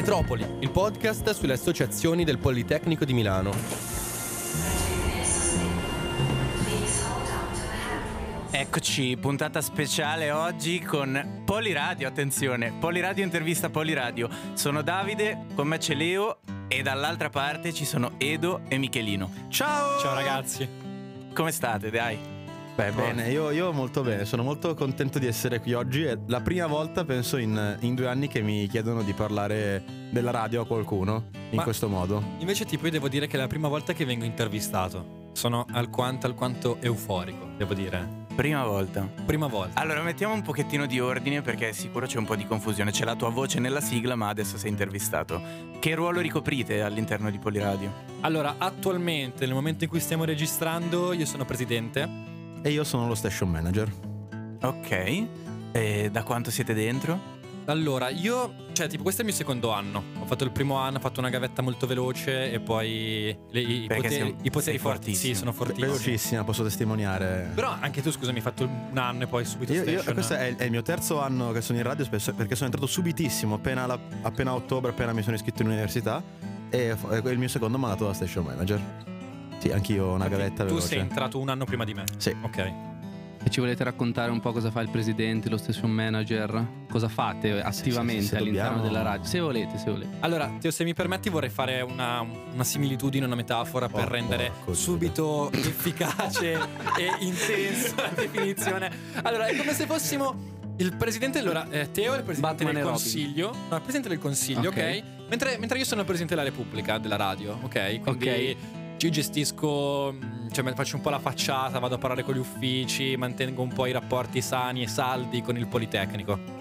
Metropoli, il podcast sulle associazioni del Politecnico di Milano. Eccoci, puntata speciale oggi con Poliradio, attenzione, Poliradio intervista Poliradio. Sono Davide, con me c'è Leo e dall'altra parte ci sono Edo e Michelino. Ciao! Ciao ragazzi. Come state, dai? Beh, bene, io, io, molto bene, sono molto contento di essere qui oggi. È la prima volta, penso, in, in due anni che mi chiedono di parlare della radio a qualcuno in Ma questo modo. Invece, tipo, io devo dire che è la prima volta che vengo intervistato. Sono alquanto, alquanto euforico, devo dire. Prima volta. Prima volta. Allora, mettiamo un pochettino di ordine perché sicuro c'è un po' di confusione. C'è la tua voce nella sigla, ma adesso sei intervistato. Che ruolo ricoprite all'interno di Poliradio? Allora, attualmente, nel momento in cui stiamo registrando, io sono presidente. E io sono lo station manager. Ok. E da quanto siete dentro? Allora, io, cioè, tipo, questo è il mio secondo anno. Ho fatto il primo anno, ho fatto una gavetta molto veloce e poi le, i, poteri, sei- i poteri sei forti. Sì, sono fortissimi. Velocissima, posso testimoniare. Però anche tu, scusami, hai fatto un anno e poi subito Io, io- questo è, è il mio terzo anno che sono in radio spesso- perché sono entrato subitissimo, appena, la- appena a ottobre, appena mi sono iscritto in università. E il mio secondo mandato da station manager. Sì, anch'io ho una Infatti, gavetta Tu veloce. sei entrato un anno prima di me. Sì. Ok. E ci volete raccontare un po' cosa fa il presidente, lo station manager? Cosa fate attivamente sì, se all'interno dobbiamo- della radio? Se volete, se volete. Allora, Teo, se mi permetti, vorrei fare una, una similitudine, una metafora per Oh, rendere porco subito efficace e intensa la definizione. Allora, è come se fossimo. Il presidente, allora, eh, Teo è il presidente Batman del consiglio. No, il presidente del consiglio, ok? Ok. Mentre, mentre io sono il presidente della Repubblica, della radio, ok? Quindi Ok. Io gestisco, mh, cioè faccio un po' la facciata, vado a parlare con gli uffici, mantengo un po' i rapporti sani e saldi con il Politecnico.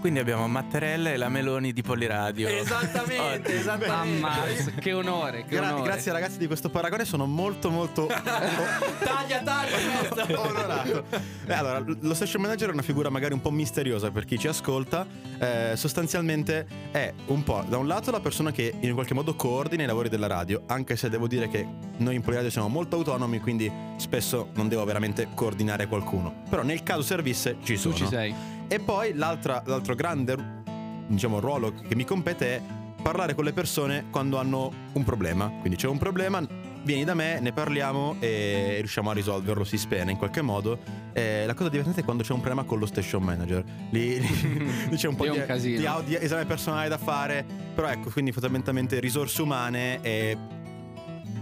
Quindi abbiamo Mattarella e la Meloni di Poliradio. Esattamente, esattamente. Ammazza, che onore, che Gra- onore. grazie ragazzi di questo paragone, sono molto molto taglia, taglia onorato. Beh, allora, lo station manager è una figura magari un po' misteriosa per chi ci ascolta. Eh, sostanzialmente è un po' da un lato la persona che in qualche modo coordina i lavori della radio, anche se devo dire che noi in Poliradio siamo molto autonomi, quindi spesso non devo veramente coordinare qualcuno. Però nel caso servisse ci Tu sono. ci sei. E poi l'altra- l'altro grande diciamo, ruolo che mi compete è parlare con le persone quando hanno un problema. Quindi c'è un problema, vieni da me, ne parliamo e riusciamo a risolverlo, si spena in qualche modo. Eh, la cosa divertente è quando c'è un problema con lo station manager. Lì, lì- lì c'è un po' di, un di di esame personale da fare. Però ecco, quindi fondamentalmente risorse umane e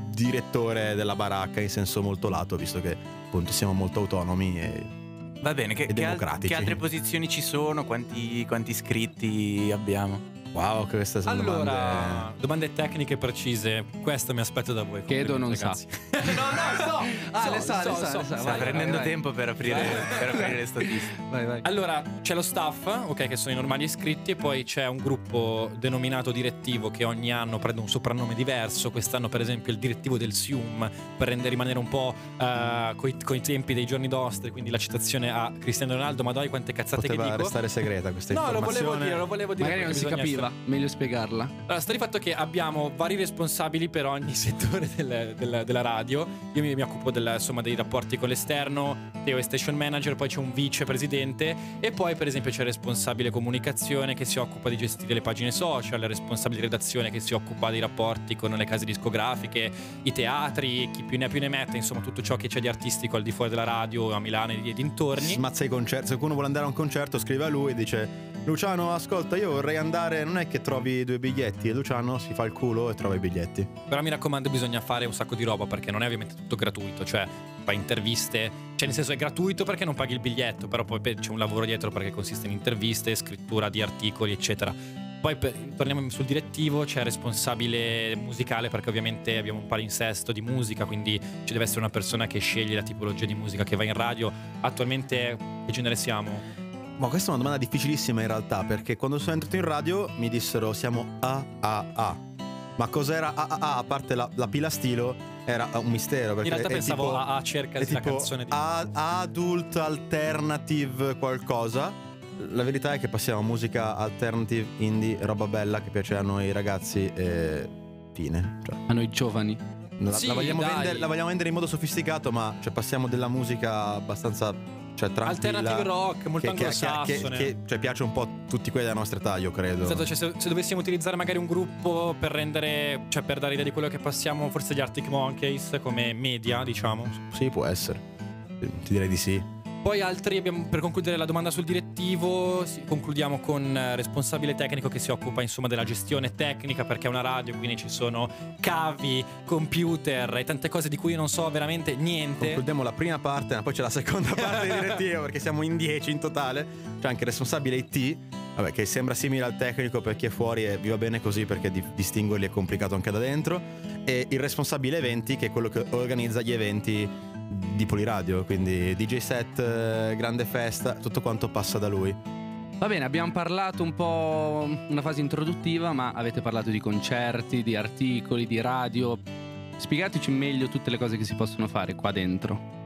direttore della baracca in senso molto lato, visto che appunto siamo molto autonomi e Va bene, che, E che al- che altre posizioni ci sono? Quanti, quanti iscritti abbiamo? wow, che queste sono Allora, domande- domande tecniche precise. Questo mi aspetto da voi. Che Edo non Complimenti, sa. No, no, so. Ah, so, le sa, so, le sa, so. le sa. Sta vai, prendendo vai, vai. tempo per aprire, per aprire le statistiche. Vai, vai. Allora, c'è lo staff, ok, che sono i normali iscritti, e poi c'è un gruppo denominato direttivo che ogni anno prende un soprannome diverso. Quest'anno, per esempio, il direttivo del SIUM, per rendere rimanere un po' eh, coi, coi tempi dei giorni nostri, quindi la citazione a Cristiano Ronaldo, ma dai quante cazzate Poteva che dico. restare segreta questa No, lo informazione. volevo dire, lo volevo dire. Magari non si capiva, essere- meglio spiegarla. Allora, sta di fatto che abbiamo vari responsabili per ogni settore del- del- della radio. Io mi, mi occupo del- insomma, dei rapporti con l'esterno, Teo è station manager, poi c'è un vicepresidente e poi per esempio c'è il responsabile comunicazione che si occupa di gestire le pagine social, il responsabile redazione che si occupa dei rapporti con le case discografiche, i teatri, chi più ne ha più ne mette, insomma tutto ciò che c'è di artistico al di fuori della radio a Milano e dintorni. Smazza i concerti. Se qualcuno vuole andare a un concerto, scrive a lui e dice: Luciano, ascolta, io vorrei andare. Non è che trovi due biglietti. Luciano si fa il culo e trova i biglietti. Però mi raccomando, bisogna fare un sacco di roba perché non è ovviamente tutto gratuito. Cioè, fai interviste, cioè nel senso è gratuito perché non paghi il biglietto, però poi c'è un lavoro dietro perché consiste in interviste, scrittura di articoli, eccetera. Poi per- torniamo sul direttivo, c'è il responsabile musicale perché ovviamente abbiamo un palinsesto di musica, quindi ci deve essere una persona che sceglie la tipologia di musica che va in radio. Attualmente che genere siamo? Ma questa è una domanda difficilissima in realtà, perché quando sono entrato in radio mi dissero siamo AAA. Ma cos'era AAA? A parte la, la pila stilo, era un mistero. Perché In realtà è pensavo tipo, a, a cerca tipo canzone di... a- adult alternative qualcosa. La verità è che passiamo a musica alternative, indie, roba bella che piace a noi ragazzi e fine. Cioè, A noi giovani. la, Sì, la vogliamo vendere, la vogliamo vendere in modo sofisticato, ma cioè, passiamo della musica abbastanza cioè. Alternative rock, molto che, che, che, anglosassone. che, cioè, piace un po' a tutti quelli della nostra età, io credo. Esatto, cioè se, se dovessimo utilizzare magari un gruppo per rendere, cioè per dare idea di quello che passiamo, forse gli Arctic Monkeys come media, diciamo. Sì, può essere. Ti direi di sì. Poi altri abbiamo, per concludere la domanda sul direttivo, sì, concludiamo con eh, responsabile tecnico che si occupa insomma della gestione tecnica perché è una radio, quindi ci sono cavi, computer e tante cose di cui io non so veramente niente. Concludiamo la prima parte, ma poi c'è la seconda parte di direttivo perché siamo in 10 in totale. C'è anche il responsabile IT, vabbè, che sembra simile al tecnico per chi è fuori e vi va bene così perché di- distinguerli è complicato anche da dentro. E il responsabile eventi, che è quello che organizza gli eventi di Poliradio, quindi DJ set, eh, grande festa, tutto quanto passa da lui. Va bene, abbiamo parlato un po' una fase introduttiva, ma avete parlato di concerti, di articoli, di radio. Spiegateci meglio tutte le cose che si possono fare qua dentro.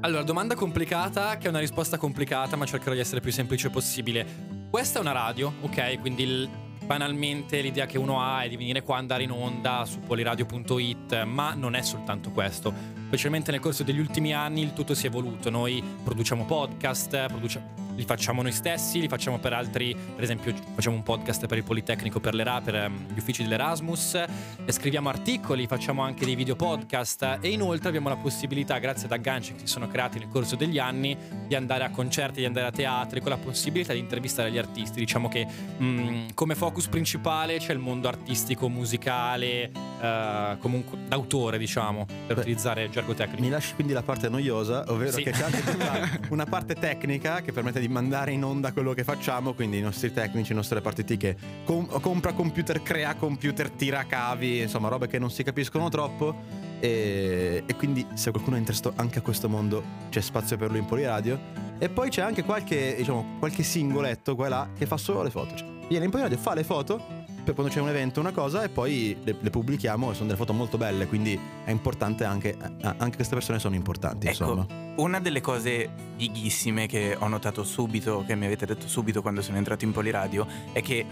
Allora, domanda complicata che è una risposta complicata, ma cercherò di essere il più semplice possibile. Questa è una radio, ok? Quindi il- banalmente l'idea che uno ha è di venire qua andare in onda su poliradio.it, ma non è soltanto questo. Specialmente nel corso degli ultimi anni il tutto si è evoluto. Noi produciamo podcast, producia- li facciamo noi stessi, li facciamo per altri, per esempio facciamo un podcast per il Politecnico, per, l'Era- per ehm, gli uffici dell'Erasmus, scriviamo articoli, facciamo anche dei video podcast e inoltre abbiamo la possibilità, grazie ad agganci che si sono creati nel corso degli anni, di andare a concerti, di andare a teatri, con la possibilità di intervistare gli artisti. Diciamo che mh, come focus principale c'è il mondo artistico, musicale, eh, comunque d'autore, diciamo, per Beh, utilizzare gergo tecnico. Mi lasci quindi la parte noiosa, ovvero Sì. che c'è anche tutta una parte tecnica che permette di mandare in onda quello che facciamo, quindi i nostri tecnici, i nostri reparti che com- compra computer, crea computer, tira cavi, insomma robe che non si capiscono troppo. E, e quindi se qualcuno è interessato anche a questo mondo c'è spazio per lui in Poliradio. E poi c'è anche qualche, diciamo, qualche singoletto qua e là che fa solo le foto. Cioè, viene in Poliradio, fa le foto per quando c'è un evento, una cosa, e poi le, le pubblichiamo e sono delle foto molto belle, quindi è importante anche, eh, anche queste persone sono importanti, insomma. Ecco, una delle cose fighissime che ho notato subito, che mi avete detto subito quando sono entrato in Poliradio, è che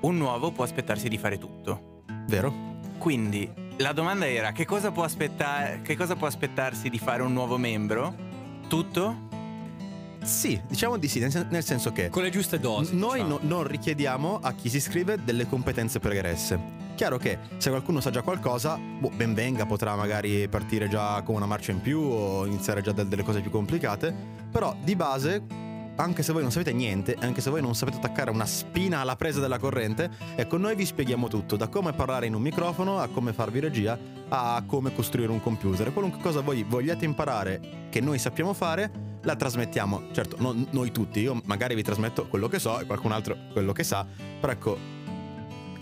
un nuovo può aspettarsi di fare tutto. Vero? Quindi la domanda era che cosa può, aspetta- che cosa può aspettarsi di fare un nuovo membro? Tutto? Sì, diciamo di sì, nel, sen- nel senso che Con le giuste dosi. noi diciamo. no- non richiediamo a chi si iscrive delle competenze pregresse. Chiaro che se qualcuno sa già qualcosa, boh, ben venga, potrà magari partire già con una marcia in più o iniziare già da- delle cose più complicate, però di base, anche se voi non sapete niente, anche se voi non sapete attaccare una spina alla presa della corrente, ecco, noi vi spieghiamo tutto, da come parlare in un microfono, a come farvi regia, a come costruire un computer. Qualunque cosa voi vogliate imparare che noi sappiamo fare, la trasmettiamo. Certo, non noi tutti, io magari vi trasmetto quello che so e qualcun altro quello che sa, però ecco,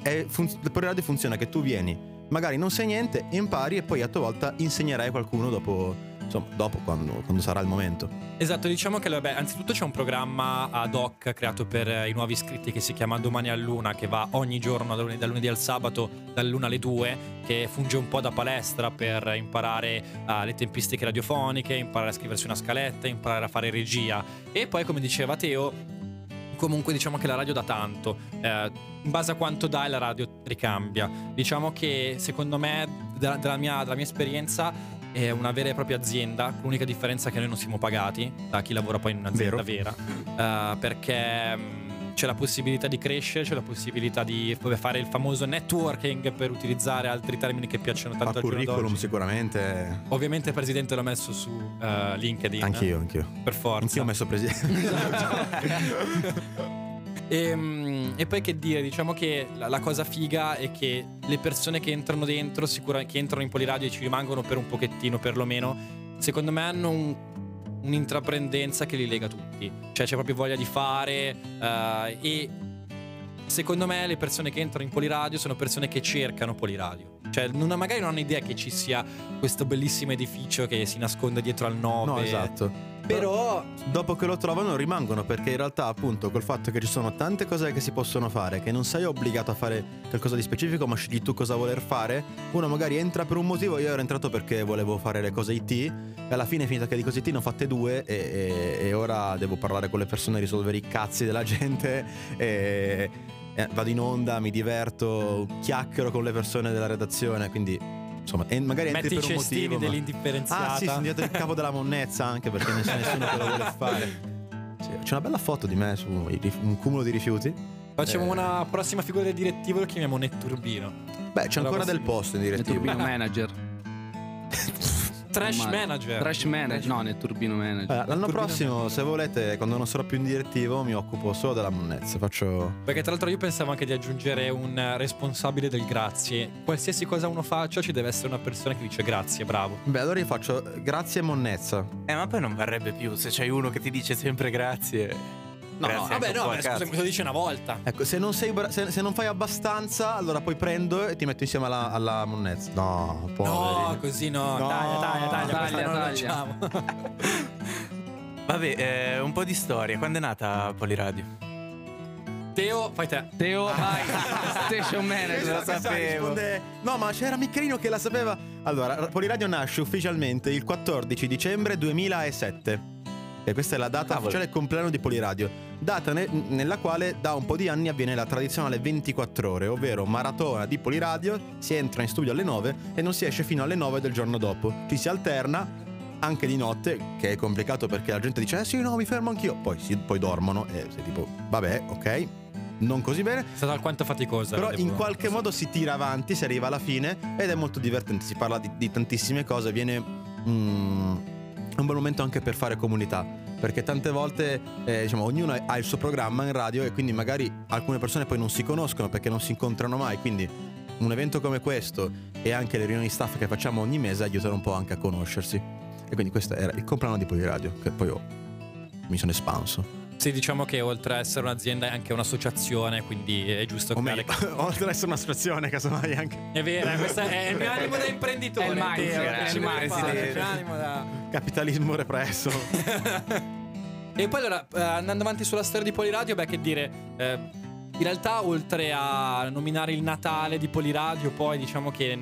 è fun- radio funziona che tu vieni, magari non sai niente, impari e poi a tua volta insegnerai qualcuno dopo, insomma, dopo quando, quando sarà il momento. Esatto, diciamo che vabbè, anzitutto c'è un programma ad hoc creato per eh, i nuovi iscritti che si chiama Domani a Luna, che va ogni giorno dal lunedì, dal lunedì al sabato, dall'una alle 2, che funge un po' da palestra per imparare eh, le tempistiche radiofoniche, imparare a scriversi una scaletta, imparare a fare regia. E poi, come diceva Teo, comunque diciamo che la radio dà tanto. Eh, in base a quanto dai la radio ricambia. Diciamo che secondo me, da- dalla mia, dalla mia esperienza, è una vera e propria azienda. L'unica differenza è che noi non siamo pagati da chi lavora poi in un'azienda Vero. vera. Eh, perché mh, c'è la possibilità di crescere, c'è la possibilità di fare il famoso networking per utilizzare altri termini che piacciono tanto A al curriculum sicuramente. Ovviamente il presidente l'ha messo su eh, LinkedIn. Anch'io, anch'io. Per forza. Anch'io ho messo presidente. E, mm, e poi che dire, diciamo che la, la cosa figa è che le persone che entrano dentro, sicura, che entrano in Poliradio e ci rimangono per un pochettino perlomeno, secondo me hanno un- un'intraprendenza che li lega tutti. Cioè c'è proprio voglia di fare eh, e secondo me le persone che entrano in Poliradio sono persone che cercano Poliradio. Cioè non, magari non hanno idea che ci sia questo bellissimo edificio che si nasconde dietro al 9. no, esatto. Però dopo che lo trovano rimangono perché in realtà appunto col fatto che ci sono tante cose che si possono fare che non sei obbligato a fare qualcosa di specifico ma scegli tu cosa voler fare uno magari entra per un motivo io ero entrato perché volevo fare le cose IT e alla fine è finita che di cose IT ne ho fatte due e, e- e ora devo parlare con le persone risolvere i cazzi della gente e, e vado in onda mi diverto chiacchiero con le persone della redazione quindi insomma, e magari entri Metti i per un cestini motivo. ma- dell'indifferenziata. Ah, sì, sono dietro il capo della monnezza anche perché non c'è nessuno che lo vuole fare. C'è una bella foto di me su un cumulo di rifiuti. Facciamo Eh. una prossima figura del direttivo, lo chiamiamo Netturbino. Beh, c'è ancora del posto in direttivo. turbino manager. Trash Ma- manager. Trash manager. No, nel turbino manager. Eh, L'anno Turbino prossimo, manager. se volete, quando non sarò più in direttivo, mi occupo solo della monnezza. Faccio. Perché tra l'altro io pensavo anche di aggiungere un responsabile del grazie. Qualsiasi cosa uno faccia ci deve essere una persona che dice grazie, bravo. Beh, allora io faccio grazie monnezza. Eh, ma poi non varrebbe più se c'hai uno che ti dice sempre grazie. No, Grazie vabbè, no, scusa, me lo dice una volta. Ecco, se non, sei bra- se, se non fai abbastanza, allora poi prendo e ti metto insieme alla, alla monnezza. No, No, poveri. così no. No, taglia, taglia, taglia, taglia, non taglia. facciamo. Vabbè, eh, un po' di storia. Quando è nata Poliradio? Teo, fai te. Teo, vai. Station manager. Lo sapevo. risponde- No, ma c'era Michelino che la sapeva. Allora, Poliradio nasce ufficialmente il 14 dicembre 2007. E questa è la data Cavolo. ufficiale del compleanno di Poliradio. Data ne- nella quale da un po' di anni avviene la tradizionale 24 ore, ovvero maratona di Poliradio. Si entra in studio alle 9 e non si esce fino alle 9 del giorno dopo. Ci si alterna anche di notte, che è complicato perché la gente dice: Eh sì, no, mi fermo anch'io. Poi, si- poi dormono e sei tipo, vabbè, ok. Non così bene. È stata alquanto faticosa. Però in qualche modo si tira avanti, si arriva alla fine ed è molto divertente. Si parla di, di tantissime cose, viene mm, un bel momento anche per fare comunità. Perché tante volte eh, diciamo, ognuno ha il suo programma in radio e quindi magari alcune persone poi non si conoscono perché non si incontrano mai. Quindi un evento come questo e anche le riunioni staff che facciamo ogni mese aiutano un po' anche a conoscersi. E quindi questo era il compleanno di Poliradio, che poi ho- mi sono espanso. Sì, diciamo che oltre a essere un'azienda è anche un'associazione, quindi è giusto O creare- oltre ad essere un'associazione, casomai anche. È vero, eh, questo è il mio animo da imprenditore. È il mindset, mindset. animo da- Capitalismo represso. E poi allora, eh, andando avanti sulla storia di Poliradio, beh, che dire, eh, in realtà oltre a nominare il Natale di Poliradio, poi diciamo che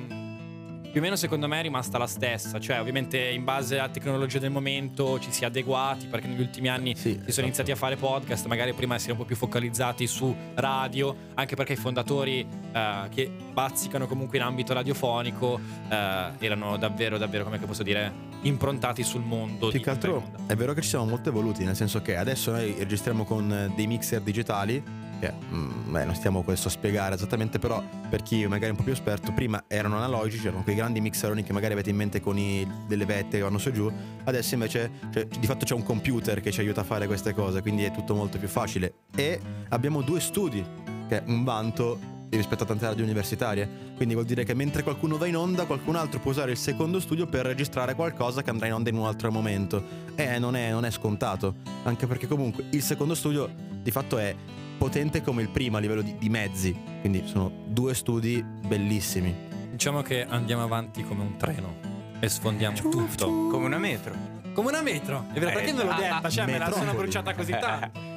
più o meno secondo me è rimasta la stessa, cioè ovviamente in base alla tecnologia del momento ci si è adeguati perché negli ultimi anni Sì, si sono esatto. iniziati a fare podcast, magari prima si era un po' più focalizzati su radio, anche perché i fondatori eh, che bazzicano comunque in ambito radiofonico eh, erano davvero, davvero, come posso dire, improntati sul mondo. Più che altro è vero che ci siamo molto evoluti, nel senso che adesso noi registriamo con eh, dei mixer digitali. Che mm, beh, non stiamo questo a spiegare esattamente, però per chi magari è un po' più esperto, prima erano analogici, c'erano quei grandi mixeroni che magari avete in mente con i- delle vette che vanno su e giù. Adesso invece cioè, di fatto c'è un computer che ci aiuta a fare queste cose, quindi è tutto molto più facile. E abbiamo due studi, che è un vanto rispetto a tante radio universitarie. Quindi vuol dire che mentre qualcuno va in onda, qualcun altro può usare il secondo studio per registrare qualcosa che andrà in onda in un altro momento. E non è, non è scontato. Anche perché comunque il secondo studio di fatto è potente come il primo a livello di, di mezzi. Quindi sono due studi bellissimi. Diciamo che andiamo avanti come un treno e sfondiamo tutto. Come una metro. Come una metro. È vero, Eh, perché non l'ho ah, detta? Cioè, me la sono bruciata così tanto.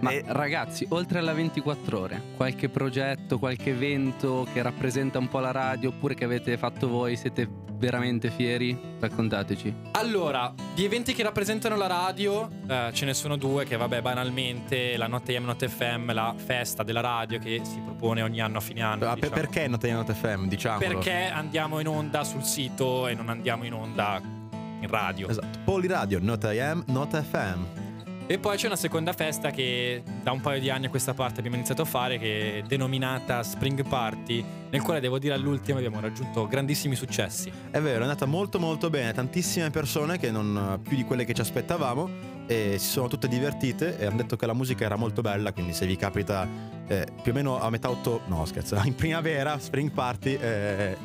Ma Eh, ragazzi, oltre alla 24 ore, qualche progetto, qualche evento che rappresenta un po' la radio oppure che avete fatto voi, siete veramente fieri? Raccontateci. Allora, di eventi che rappresentano la radio, eh, ce ne sono due che, vabbè, banalmente, la Notte AM, Notte FM, la festa della radio che si propone ogni anno a fine anno. Ah, diciamo. Perché Note Note FM? Diciamolo. Perché andiamo in onda sul sito e non andiamo in onda in radio. Esatto. Poliradio, Note AM, Note FM. E poi c'è una seconda festa che da un paio di anni a questa parte abbiamo iniziato a fare, che è denominata Spring Party, nel quale devo dire all'ultimo abbiamo raggiunto grandissimi successi. È vero, è andata molto molto bene, tantissime persone che non più di quelle che ci aspettavamo e si sono tutte divertite e hanno detto che la musica era molto bella, quindi se vi capita eh, più o meno a metà ottobre, no scherzo, in primavera, Spring Party, eh,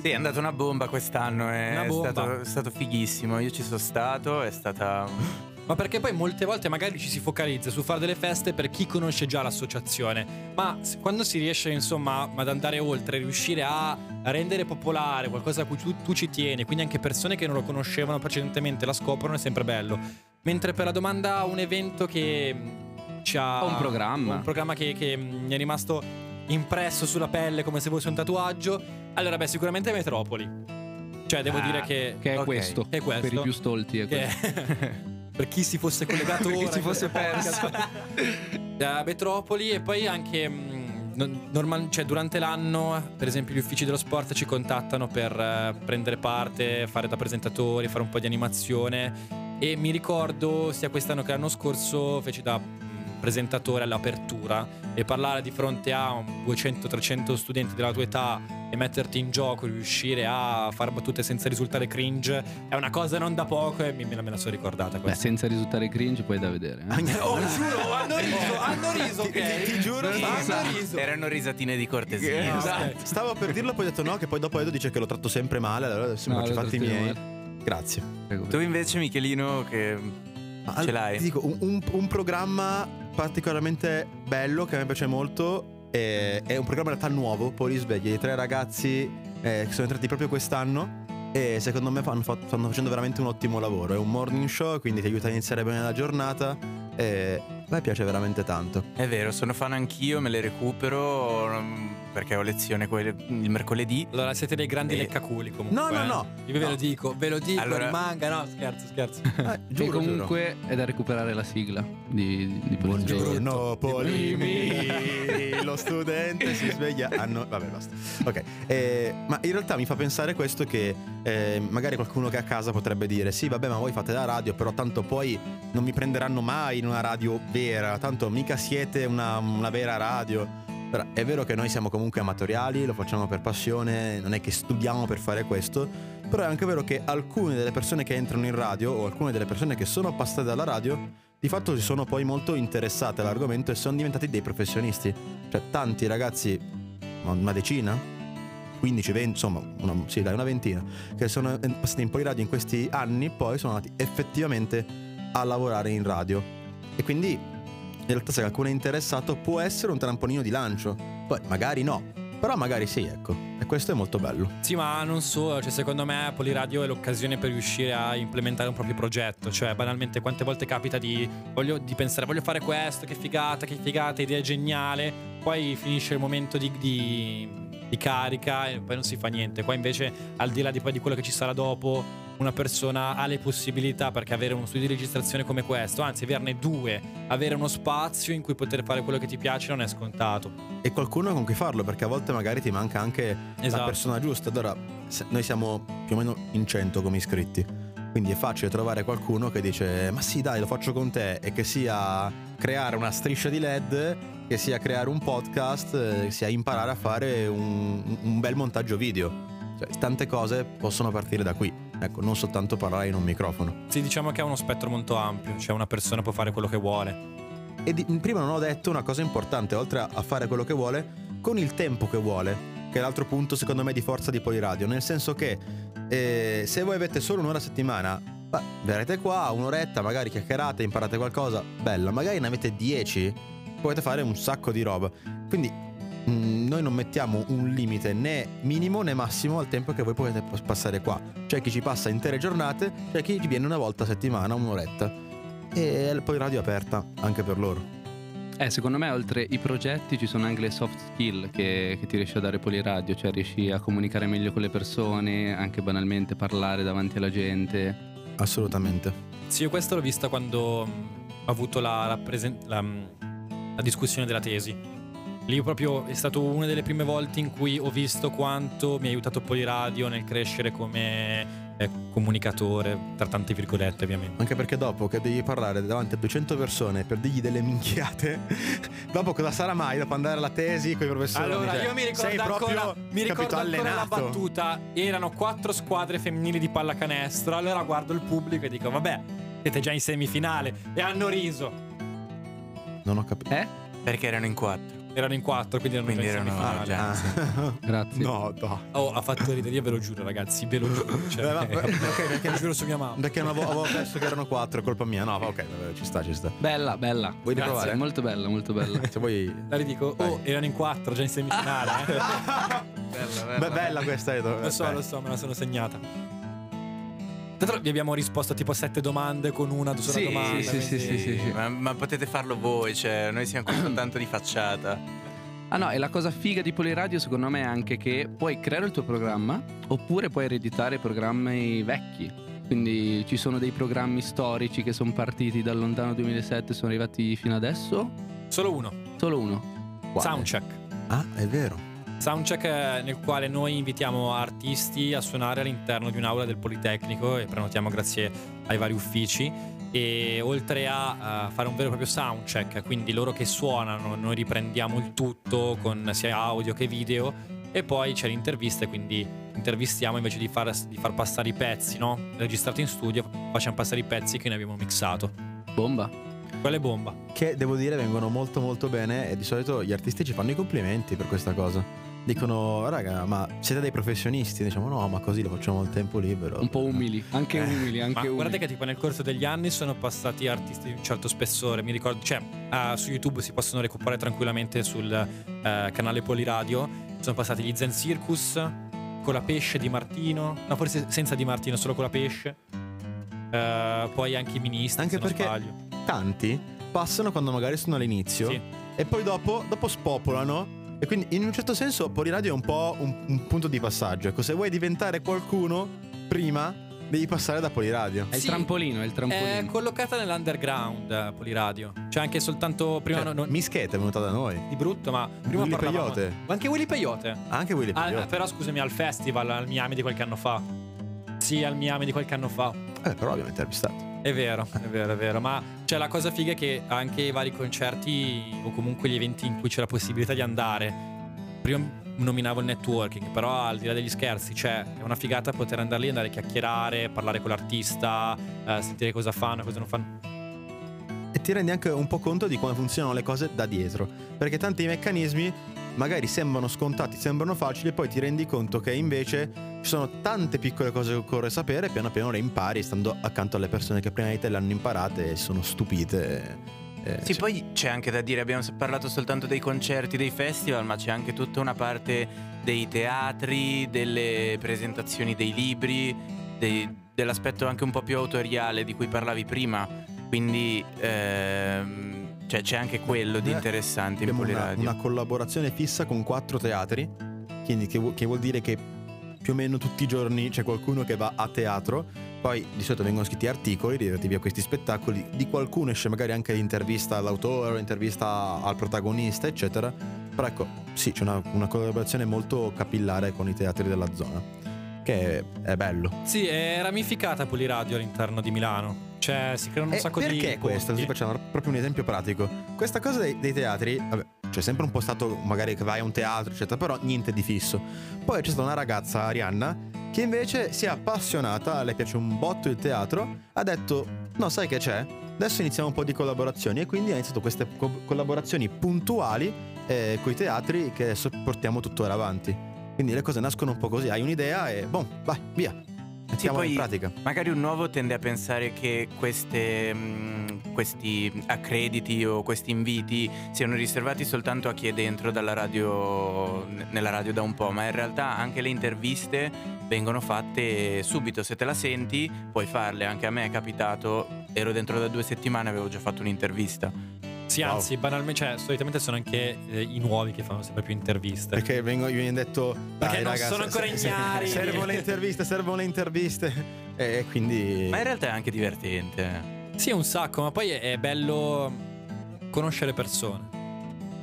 Sì, è andata una bomba quest'anno. È Una bomba. Stato, è stato fighissimo. Io ci sono stato, è stata. Ma perché poi molte volte magari ci si focalizza su fare delle feste per chi conosce già l'associazione, ma quando si riesce insomma ad andare oltre, riuscire a rendere popolare qualcosa a cui tu, tu ci tieni, quindi anche persone che non lo conoscevano precedentemente la scoprono, è sempre bello. Mentre per la domanda un evento che mh, ci ha... Un programma. Un programma che, che, mh, mi è rimasto impresso sulla pelle come se fosse un tatuaggio, allora beh sicuramente Metropoli. Cioè devo Ah, dire che... Che è Ok. questo. Che è questo. Per i più stolti è questo. per chi si fosse collegato Per chi ora si fosse questo perso. da Metropoli e poi anche mh, non- normal- cioè, durante l'anno, per esempio, gli uffici dello sport ci contattano per eh, prendere parte, fare da presentatori, fare un po' di animazione. E mi ricordo sia quest'anno che l'anno scorso feci da mm, presentatore all'apertura e parlare di fronte a un 200-300 studenti della tua età e metterti in gioco, riuscire a fare battute senza risultare cringe è una cosa non da poco e mi- me la, me la sono ricordata Beh, senza risultare cringe poi è da vedere. eh. Oh, giuro, hanno riso, hanno riso, Ti- ti- ti giuro, hanno riso. Erano risatine di cortesia. Esatto. Stavo per dirlo, poi ho detto no, che poi dopo Edo dice che lo tratto sempre male, allora adesso mi No, faccio i lo fatti miei. male. Grazie. Tu invece, Michelino, che Al- ce l'hai? Ti dico, un, un- un programma particolarmente bello che a me piace molto è, è un programma in realtà nuovo, Polisveglia, di tre ragazzi eh, che sono entrati proprio quest'anno e secondo me fanno, fa- stanno facendo veramente un ottimo lavoro. È un morning show, quindi ti aiuta a iniziare bene la giornata e a me piace veramente tanto. È vero, sono fan anch'io, me le recupero perché ho lezione quelle- il mercoledì. Allora siete dei grandi Eh, leccaculi comunque. no, no, eh. no. Io ve No. lo dico, ve lo dico, Allora- rimanga, no, scherzo, scherzo. Eh, E giuro, comunque è da recuperare la sigla di, di. Buongiorno Polimi, lo studente si sveglia. Ah no, vabbè basta. Ok, eh, ma in realtà mi fa pensare questo che eh, magari qualcuno che è a casa potrebbe dire sì vabbè ma voi fate la radio però tanto poi non mi prenderanno mai in una radio vera, tanto mica siete una, una vera radio. Però è vero che noi siamo comunque amatoriali, lo facciamo per passione, non è che studiamo per fare questo, però è anche vero che alcune delle persone che entrano in radio o alcune delle persone che sono passate dalla radio di fatto si sono poi molto interessate all'argomento e sono diventati dei professionisti. Cioè tanti ragazzi, una decina, 15, 20, insomma, una, sì dai, una ventina, che sono passati in poi radio in questi anni, poi sono andati effettivamente a lavorare in radio. E quindi in realtà se qualcuno è interessato può essere un trampolino di lancio. Poi magari no, però magari sì, ecco. E questo è molto bello. Sì, ma non solo, cioè secondo me Poliradio è l'occasione per riuscire a implementare un proprio progetto, cioè banalmente quante volte capita di, voglio, di pensare voglio fare questo, che figata, che figata, idea geniale, poi finisce il momento di, di- di carica e poi non si fa niente, qua invece al di là di, di quello che ci sarà dopo una persona ha le possibilità perché avere uno studio di registrazione come questo, anzi averne due, avere uno spazio in cui poter fare quello che ti piace non è scontato. E qualcuno con cui farlo, perché a volte magari ti manca anche la Esatto. persona giusta. Allora, noi siamo più o meno in 100 come iscritti. Quindi è facile trovare qualcuno che dice: Ma sì, dai, lo faccio con te. E che sia creare una striscia di LED, che sia creare un podcast, eh, che sia imparare a fare un, un bel montaggio video. Cioè, tante cose possono partire da qui. Ecco, non soltanto parlare in un microfono. Sì, diciamo che ha uno spettro molto ampio, cioè una persona può fare quello che vuole. E di- prima non ho detto una cosa importante, oltre a, a fare quello che vuole, con il tempo che vuole, che è l'altro punto secondo me di forza di Poliradio, nel senso che eh, se voi avete solo un'ora a settimana, beh, verrete qua, un'oretta, magari chiacchierate, imparate qualcosa, bella, magari ne avete 10, potete fare un sacco di roba. Quindi mm, noi non mettiamo un limite né minimo né massimo al tempo che voi potete pas- passare qua. C'è chi ci passa intere giornate, c'è chi ci viene una volta a settimana, un'oretta. E poi radio è aperta anche per loro. Eh, secondo me oltre i progetti ci sono anche le soft skill che, che ti riesci a dare Poliradio, cioè riesci a comunicare meglio con le persone, anche banalmente parlare davanti alla gente. Assolutamente. Sì, io questo l'ho vista quando ho avuto la, la presen- la, la discussione della tesi. Lì proprio è stato una delle prime volte in cui ho visto quanto mi ha aiutato Poliradio nel crescere come eh, comunicatore, tra tante virgolette ovviamente. Anche perché dopo che devi parlare davanti a 200 persone per dirgli delle minchiate, dopo cosa sarà mai? Dopo andare alla tesi con i professori? Allora, Cioè, io mi ricordo proprio, ancora, mi ricordo ancora la battuta. Erano quattro squadre femminili di pallacanestro. Allora guardo il pubblico e dico: Vabbè, siete già in semifinale. E hanno riso. Non ho capito. Eh? Perché erano in quattro. Erano in quattro, quindi erano Quindi in erano semifinale. Ah. Grazie. no, no. Oh, ha fatto ridere, io ve lo giuro, ragazzi, ve lo giuro. Cioè, Eh, ma- ok, perché, lo giuro su mia mamma. perché non avevo, avevo perso che erano quattro, è colpa mia. No, ok, ci sta, ci sta. Bella, bella. Vuoi Grazie. riprovare? Molto bella, molto bella. Se vuoi. La ridico, oh, erano in quattro, già in semifinale. eh. bella, Beh, bella questa, Edo. lo so, Beh. lo so, me la sono segnata. L'altro vi abbiamo risposto tipo a sette domande con una sola Sì, domanda. sì, sì, quindi- sì, sì, sì. Ma, ma potete farlo voi, cioè noi siamo qui soltanto di facciata. Ah no, e la cosa figa di Poliradio secondo me è anche che puoi creare il tuo programma oppure puoi ereditare programmi vecchi. Quindi ci sono dei programmi storici che sono partiti dal lontano 2007 e sono arrivati fino adesso. Solo uno. Solo uno. Quale? Soundcheck. Ah, è vero. Soundcheck eh, nel quale noi invitiamo artisti a suonare all'interno di un'aula del Politecnico e prenotiamo grazie ai vari uffici e oltre a fare un vero e proprio soundcheck, quindi loro che suonano, noi riprendiamo il tutto con sia audio che video e poi c'è l'intervista, quindi intervistiamo invece di far, di far passare i pezzi, no? Registrati in studio, facciamo passare i pezzi che noi abbiamo mixato. Bomba. Quella è bomba. Che devo dire vengono molto molto bene e di solito gli artisti ci fanno i complimenti per questa cosa. Dicono, raga, ma siete dei professionisti? Diciamo, no, ma così lo facciamo al tempo libero. Un po' umili, anche umili, anche Ma umili. guardate che tipo nel corso degli anni sono passati artisti di un certo spessore. Mi ricordo, cioè, ah, su YouTube si possono recuperare tranquillamente sul eh, canale Poliradio. Sono passati gli Zen Circus con la pesce di Martino. No, forse senza di Martino, solo con la pesce. Eh, poi anche i ministri. Anche se non perché sbaglio. tanti passano quando magari sono all'inizio Sì. e poi dopo, dopo spopolano. E quindi in un certo senso Poliradio è un po' un, un punto di passaggio. Ecco, se vuoi diventare qualcuno prima, devi passare da Poliradio. È il Sì. trampolino, è il È trampolino. collocata nell'underground eh, Poliradio. C'è anche soltanto prima Cioè, no- no- Mischeta è venuta da noi. di brutto, ma prima Willy parlavamo. Peyote. Ma anche Willy Peyote. Anche Willy Ah, Peyote. però scusami, al festival al Miami di qualche anno fa. Sì, al Miami di qualche anno fa. Eh, però l'abbiamo intervistato. È vero, è vero, è vero. Ma cioè, la cosa figa è che anche i vari concerti o comunque gli eventi in cui c'è la possibilità di andare. Prima nominavo il networking, però al di là degli scherzi, cioè, è una figata poter andare lì, andare a chiacchierare, parlare con l'artista, eh, sentire cosa fanno, cosa non fanno. E ti rendi anche un po' conto di come funzionano le cose da dietro. Perché tanti meccanismi magari sembrano scontati, sembrano facili, e poi ti rendi conto che invece ci sono tante piccole cose che occorre sapere, e piano piano le impari stando accanto alle persone che prima di te le hanno imparate e sono stupite. Eh, Sì, poi c'è anche da dire, abbiamo parlato soltanto dei concerti, dei festival, ma c'è anche tutta una parte dei teatri, delle presentazioni dei libri, dei- dell'aspetto anche un po' più autoriale di cui parlavi prima. Quindi ehm, cioè, c'è anche quello di Eh, interessante in Abbiamo una, Poliradio. una collaborazione fissa con quattro teatri, quindi che, vu- che vuol dire che più o meno tutti i giorni c'è qualcuno che va a teatro. Poi di solito vengono scritti articoli relativi a questi spettacoli. Di qualcuno esce magari anche l'intervista all'autore, l'intervista al protagonista, eccetera. Però ecco, sì, c'è una, una collaborazione molto capillare con i teatri della zona, che è, è bello. Sì, è ramificata Poliradio all'interno di Milano. Cioè, si creano un E sacco di. perché questo? Così facciamo proprio un esempio pratico. Questa cosa dei, dei teatri, vabbè, c'è sempre un po' stato magari che vai a un teatro, eccetera, però niente di fisso. Poi c'è stata una ragazza, Arianna, che invece si è appassionata, a lei piace un botto il teatro, ha detto, no, sai che c'è? Adesso iniziamo un po' di collaborazioni e quindi ha iniziato queste co- collaborazioni puntuali eh, con i teatri che adesso portiamo tuttora avanti. Quindi le cose nascono un po' così, hai un'idea e boom, vai, via. Mettiamola poi- in pratica. Magari un nuovo tende a pensare che queste, mh, questi accrediti o questi inviti siano riservati soltanto a chi è dentro dalla radio, nella radio da un po', ma in realtà anche le interviste vengono fatte subito. Se te la senti, puoi farle. Anche a me è capitato, ero dentro da due settimane, avevo già fatto un'intervista. Sì, Wow. anzi, banalmente, cioè, solitamente sono anche eh, i nuovi che fanno sempre più interviste. Perché vengo, gli viene detto Perché non raga, sono ancora ignari." servono le interviste servono le interviste e quindi Ma in realtà è anche divertente. Sì, un sacco, ma poi è, è bello conoscere persone.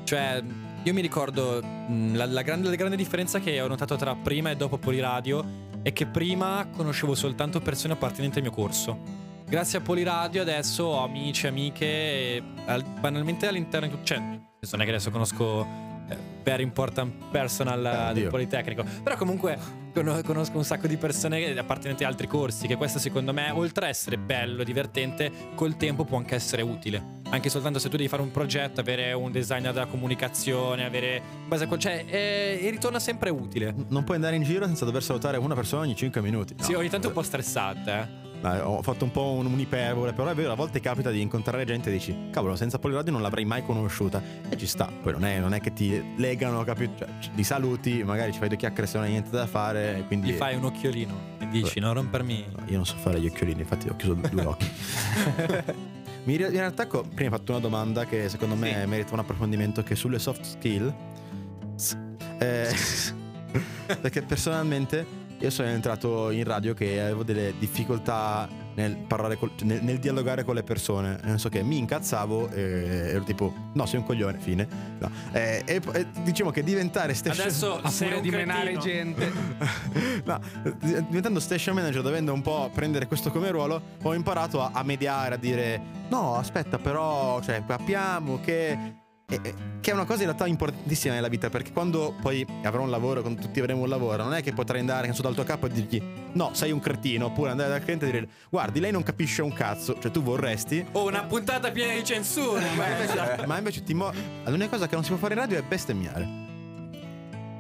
Cioè, io mi ricordo mh, la, la grande, la grande differenza che ho notato tra prima e dopo Poliradio è che prima conoscevo soltanto persone appartenenti al mio corso. Grazie a Poliradio adesso ho amici, amiche, al- banalmente all'interno di cioè, non è che adesso conosco eh, very important personal eh, Oddio. del Politecnico, però comunque cono- conosco un sacco di persone appartenenti ad altri corsi, che questo secondo me, oltre a essere bello, divertente, col tempo può anche essere utile. Anche soltanto se tu devi fare un progetto, avere un designer della comunicazione, avere... base a cioè, eh, e ritorna sempre utile. non puoi andare in giro senza dover salutare una persona ogni 5 minuti. No. Sì, ogni tanto è un po' stressante, eh. Ho fatto un po' un, un'iperbole, però è vero, a volte capita di incontrare gente e dici, cavolo, senza Poliradio non l'avrei mai conosciuta. E ci sta, poi non è, non è che ti legano, capito? Cioè, ci- li saluti, magari ci fai due chiacchiere se non hai niente da fare, e quindi... Gli fai un occhiolino e dici, non rompermi... Io non so fare gli occhiolini, infatti ho chiuso due occhi. In realtà, prima hai fatto una domanda che secondo me Sì. merita un approfondimento, che sulle soft skill. eh, perché personalmente io sono entrato in radio che avevo delle difficoltà nel parlare col- cioè, nel, nel dialogare con le persone. Non so che mi incazzavo e ero tipo, no, sei un coglione, fine. No. Eh, e, e diciamo che diventare station Adesso A sei furia un di menare gente. no, diventando station manager, dovendo un po' prendere questo come ruolo, ho imparato a, a mediare, a dire no, aspetta, però, cioè, capiamo che. E- e- Che è una cosa in realtà importantissima nella vita, perché quando poi avrò un lavoro, quando tutti avremo un lavoro, non è che potrai andare so, dal tuo capo e dirgli no, sei un cretino, oppure andare dal cliente e dire guardi, lei non capisce un cazzo, cioè tu vorresti. Oh, una puntata piena di censura. Ma invece, ma invece ti mo- l'unica cosa che non si può fare in radio è bestemmiare.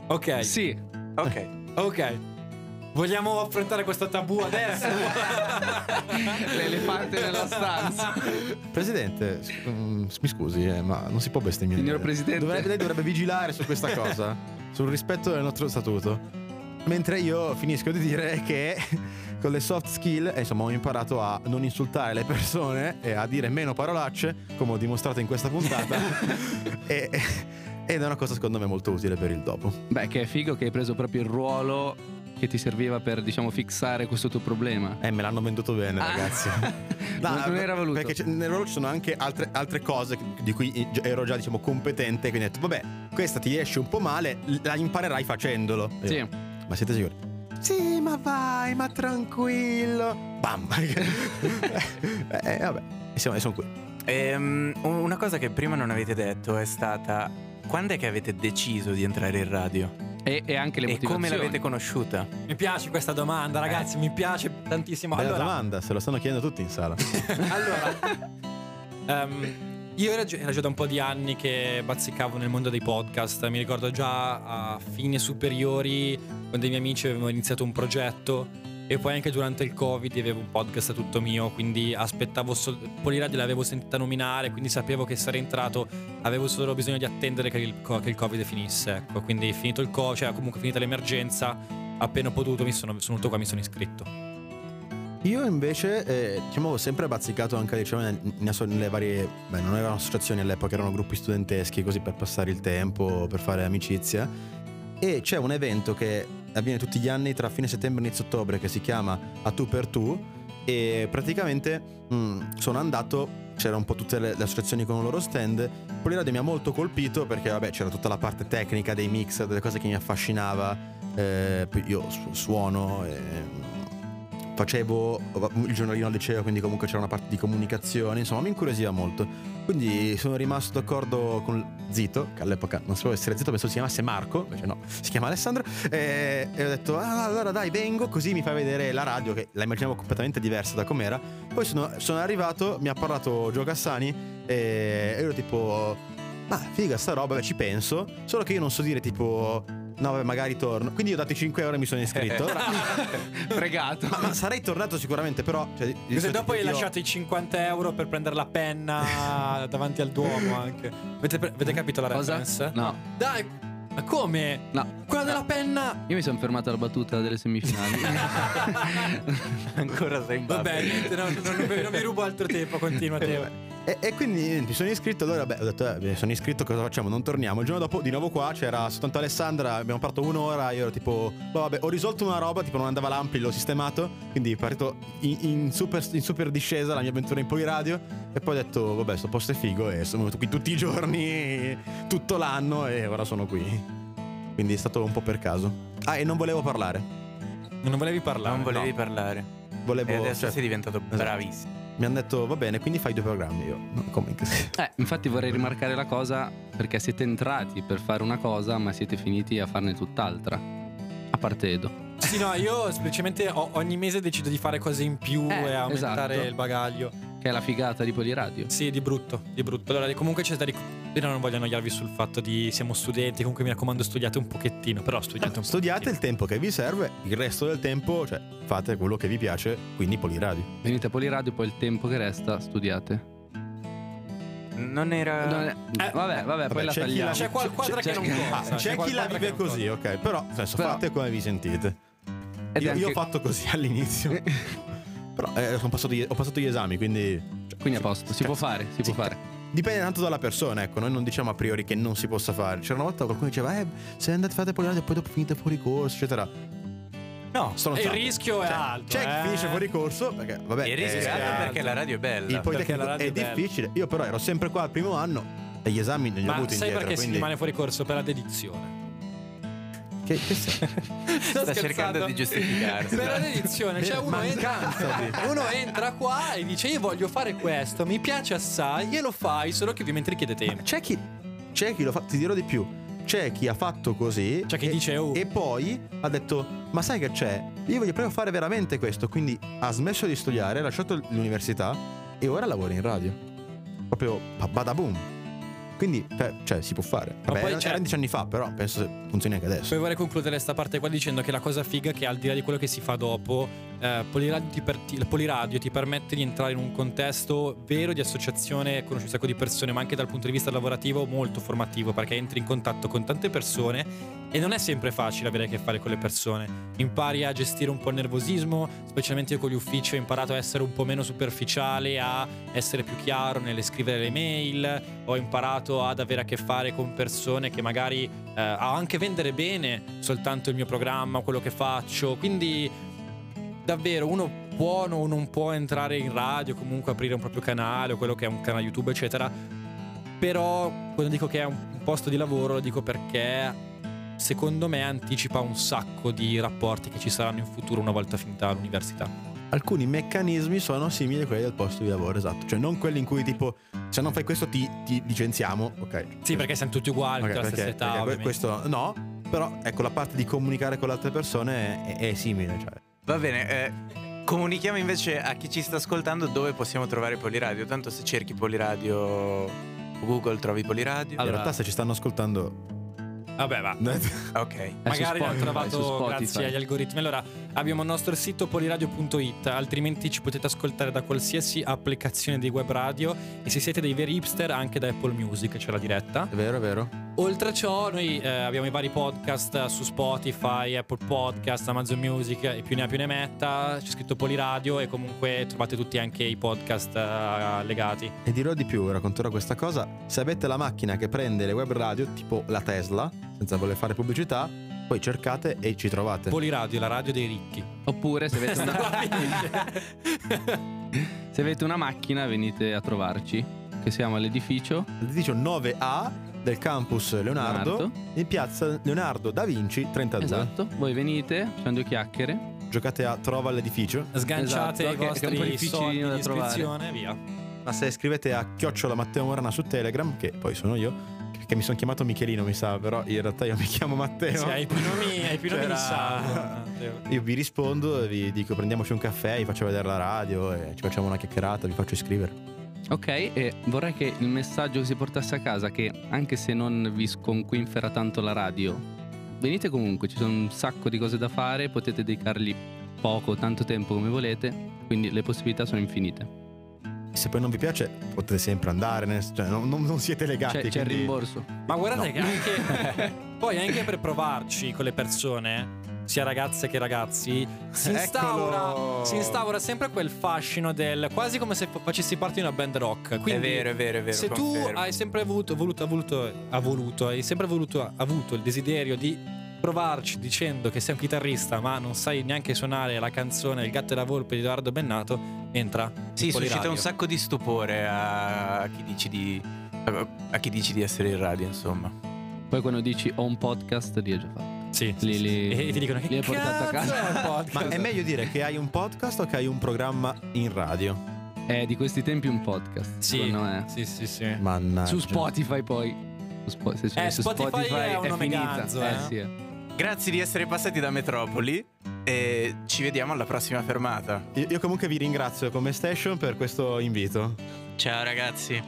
ok, Sì, Ok. ok. Vogliamo affrontare questo tabù adesso? l'elefante nella stanza. Presidente, mi scusi, eh, ma non si può bestemmiare. Signor Presidente. Dovrebbe, lei dovrebbe vigilare su questa cosa, sul rispetto del nostro statuto. Mentre io finisco di dire che con le soft skill, eh, insomma, ho imparato a non insultare le persone e a dire meno parolacce, come ho dimostrato in questa puntata. e, ed è una cosa secondo me molto utile per il dopo. Beh, che è figo che hai preso proprio il ruolo che ti serviva per, diciamo, fixare questo tuo problema. Eh, me l'hanno venduto bene, Ah. ragazzi. Non- non era voluto. Perché nel ruolo ci sono anche altre, altre cose di cui ero già, diciamo, competente. Quindi ho detto, vabbè, questa ti esce un po' male, la imparerai facendolo. Sì. io, Ma siete sicuri? Sì, ma vai, ma tranquillo. Bam. eh, vabbè, e siamo, e sono qui. Ehm, una cosa che prima non avete detto è stata quando è che avete deciso di entrare in radio? E, e anche le e come motivazioni. l'avete conosciuta? mi piace questa domanda, ragazzi. Mi piace tantissimo. Bella allora, domanda, se lo stanno chiedendo tutti in sala. allora ehm, io era già, era già da un po' di anni che bazzicavo nel mondo dei podcast. Mi ricordo già a fine superiori, quando i miei amici avevano iniziato un progetto. E poi anche durante il Covid avevo un podcast tutto mio, quindi aspettavo solo. Poliradio l'avevo sentita nominare, quindi sapevo che sarei entrato. Avevo solo bisogno di attendere che il, che il Covid finisse. Ecco, quindi finito il Covid, cioè comunque finita l'emergenza, appena potuto mi sono, sono venuto qua, mi sono iscritto. Io invece, eh, diciamo, ho sempre bazzicato anche diciamo, nel- nelle, nelle varie. Beh, non erano associazioni all'epoca, erano gruppi studenteschi, così per passare il tempo, per fare amicizia. E c'è un evento che avviene tutti gli anni tra fine settembre e inizio ottobre che si chiama A tu per tu. E praticamente mh, sono andato, c'erano un po' tutte le, le associazioni con il loro stand. Poliradio mi ha molto colpito perché, vabbè, c'era tutta la parte tecnica dei mix, delle cose che mi affascinava. Eh, io su- suono. E, facevo il giornalino al liceo, quindi comunque c'era una parte di comunicazione, insomma mi incuriosiva molto. Quindi sono rimasto d'accordo con Zito, che all'epoca non sapevo essere Zito, pensavo si chiamasse Marco, invece no, si chiama Alessandro, e, e ho detto ah, allora dai vengo, così mi fai vedere la radio, che la immaginavo completamente diversa da com'era. Poi sono, sono arrivato, mi ha parlato Gio Gassani e ero tipo, ma figa sta roba, ci penso, solo che io non so dire tipo... No, vabbè, magari torno. Quindi io ho dato i 5 euro e mi sono iscritto. Fregato. ma, ma sarei tornato sicuramente, però. Cioè, solito dopo hai io- lasciato i 50 euro per prendere la penna davanti al Duomo anche. Avete, avete capito la Cosa? reference? No, Dai, ma come? no. Quella della penna! Io mi sono fermato alla battuta delle semifinali. Ancora sei in. Vabbè, niente, no, non, non- non mi rubo altro tempo, continua te. E, e quindi mi sono iscritto. Allora, beh, ho detto, eh, mi sono iscritto, cosa facciamo? Non torniamo. Il giorno dopo, di nuovo qua, c'era soltanto Alessandra. Abbiamo parlato un'ora. Io ero tipo, "Boh, vabbè, ho risolto una roba, tipo non andava l'ampli, l'ho sistemato. Quindi partito in, in super, in super discesa la mia avventura in Poliradio. E poi ho detto, vabbè, sto posto è figo. E sono venuto qui tutti i giorni, tutto l'anno. E ora sono qui. Quindi è stato un po' per caso. Ah, e non volevo parlare. Non volevi parlare? non volevi No. parlare. Volevo. E adesso cioè, sei diventato esatto. bravissimo. Mi hanno detto, va bene, quindi fai due programmi. Io, no, come che Eh, infatti vorrei rimarcare la cosa perché siete entrati per fare una cosa, ma siete finiti a farne tutt'altra. A parte Edo. Sì, no, io semplicemente ogni mese decido di fare cose in più Eh, e aumentare esatto. il bagaglio. Che è la figata di Poliradio. Sì, di brutto, di brutto. Allora, comunque c'è da ric- Io non voglio annoiarvi sul fatto di siamo studenti, comunque mi raccomando studiate un pochettino, però studiate un Studiate il pochettino. tempo che vi serve, il resto del tempo, cioè, fate quello che vi piace, quindi Poliradio. Venite a Poliradio, poi il tempo che resta studiate. Non era. Non è- Eh, vabbè, vabbè, poi la c'è chi tagliamo. C'è qualquadra c'è- che non c'è- conta. ah, c'è chi la vive così, ok. Però adesso Però- fate come vi sentite. Ed è Io, io ho anche- fatto così all'inizio. Però eh, sono passato gli- ho passato gli esami, quindi. cioè, Quindi a posto, si cazzo. può fare, si può Sì, fare. Dipende tanto dalla persona, ecco, noi non diciamo a priori che non si possa fare. C'era una volta qualcuno che diceva, eh, se andate fate Poliradio e poi dopo finite fuori corso, eccetera. No, Sono il rischio è Cioè, alto. C'è chi eh. finisce fuori corso perché vabbè. il rischio eh, è alto alto. perché la radio è bella. Il Politecnico Perché la radio è è bella. difficile. Io però ero sempre qua al primo anno e gli esami non li ho Ma avuti sai indietro. perché si quindi... rimane fuori corso? Per la dedizione. Che, che sei? Sta cercando di giustificarsi. Per la dedizione, cioè uno entra, uno entra qua e dice io voglio fare questo, mi piace assai, glielo fai, solo che ovviamente richiede tempo. C'è chi, c'è chi lo fa, ti dirò di più. C'è chi ha fatto così. C'è chi e, dice, "Oh." E poi ha detto: Ma sai che c'è? Io voglio proprio fare veramente questo. Quindi ha smesso di studiare, ha lasciato l'università e ora lavora in radio. Proprio ba- bada boom. Quindi, cioè, cioè, si può fare. Vabbè, poi era c'è- 11 anni fa, però penso che funzioni anche adesso. Poi vorrei concludere questa parte qua dicendo che la cosa figa è che al di là di quello che si fa dopo, eh, Poliradio, ti per- ti- Poliradio ti permette di entrare in un contesto vero di associazione, conosci un sacco di persone, ma anche dal punto di vista lavorativo molto formativo, perché entri in contatto con tante persone e non è sempre facile avere a che fare con le persone. Impari a gestire un po' il nervosismo, specialmente io con gli uffici ho imparato a essere un po' meno superficiale, a essere più chiaro nelle scrivere le mail, ho imparato ad avere a che fare con persone che magari eh, a anche vendere bene soltanto il mio programma, quello che faccio. Quindi davvero uno può o non può entrare in radio, comunque aprire un proprio canale o quello che è un canale YouTube, eccetera. Però quando dico che è un posto di lavoro lo dico perché secondo me anticipa un sacco di rapporti che ci saranno in futuro una volta finita l'università. Alcuni meccanismi sono simili a quelli del posto di lavoro, esatto. Cioè, non quelli in cui, tipo, se non fai questo ti, ti licenziamo, ok. Sì, perché siamo tutti uguali, Ok, tutti perché- stessa età. questo no, però ecco la parte di comunicare con le altre persone è, è simile. Cioè. Va bene, eh, comunichiamo invece a chi ci sta ascoltando dove possiamo trovare Poliradio. Tanto se cerchi Poliradio Google trovi Poliradio. In Allora- realtà, se ci stanno ascoltando, Vabbè, va. Ok. È Magari l'hanno trovato grazie agli algoritmi. Allora, abbiamo il nostro sito poliradio.it, altrimenti ci potete ascoltare da qualsiasi applicazione di web radio e se siete dei veri hipster anche da Apple Music, c'è la diretta. è vero, è vero. Oltre a ciò, noi eh, abbiamo i vari podcast su Spotify, Apple Podcast, Amazon Music e più ne ha più ne metta. C'è scritto Poliradio e comunque trovate tutti anche i podcast eh, legati. E dirò di più, racconterò questa cosa. Se avete la macchina che prende le web radio, tipo la Tesla, senza voler fare pubblicità, poi cercate e ci trovate. Poliradio, la radio dei ricchi. Oppure se avete una, se avete una macchina venite a trovarci, che siamo all'edificio. L'edificio 9A del campus Leonardo, Leonardo. in piazza Leonardo da Vinci 32. Esatto, voi venite, facciamo due chiacchiere. Giocate a Trova l'edificio. Sganciate Esatto, i che- che è vostri soldi di iscrizione e via. Ma se scrivete a chiocciola Matteo Morana su Telegram, che poi sono io, che mi sono chiamato Michelino, mi sa, però in realtà io mi chiamo Matteo. Sì, hai più nomi, hai più nomi di. Io vi rispondo e vi dico prendiamoci un caffè, vi faccio vedere la radio e ci facciamo una chiacchierata, vi faccio iscrivere. Ok, e vorrei che il messaggio che si portasse a casa, che anche se non vi sconquinfera tanto la radio, venite comunque, ci sono un sacco di cose da fare, potete dedicargli poco o tanto tempo come volete, quindi le possibilità sono infinite. Se poi non vi piace potete sempre andare, nel- cioè non, non- non siete legati. C'è, c'è il quindi- rimborso. Ma guardate che anche poi anche per provarci con le persone, sia ragazze che ragazzi, si instaura, si instaura sempre quel fascino del quasi come se facessi parte di una band rock. Quindi, è vero, è vero, è vero. Se tu confermo. hai sempre voluto, voluto, voluto, ha voluto, hai sempre voluto, avuto il desiderio di provarci dicendo che sei un chitarrista ma non sai neanche suonare la canzone Il gatto e la volpe di Edoardo Bennato, entra. Sì, suscita un sacco di stupore a chi dici di. a chi dici di essere in radio, insomma. Poi quando dici ho un podcast, lì è già fatto. Sì, sì, Lì- sì. e ti dicono che li hai portato a casa?" è? Ma è meglio dire che hai un podcast o che hai un programma in radio? È di questi tempi un podcast, Sì, secondo me. sì, sì, sì. Mannaggia. Su Spotify poi. Su Spo- se Eh, su Spotify è un nome finita. ganzo, eh, eh. sì. eh. Grazie di essere passati da Metropoli e ci vediamo alla prossima fermata. Io, io comunque vi ringrazio come station per questo invito. Ciao ragazzi.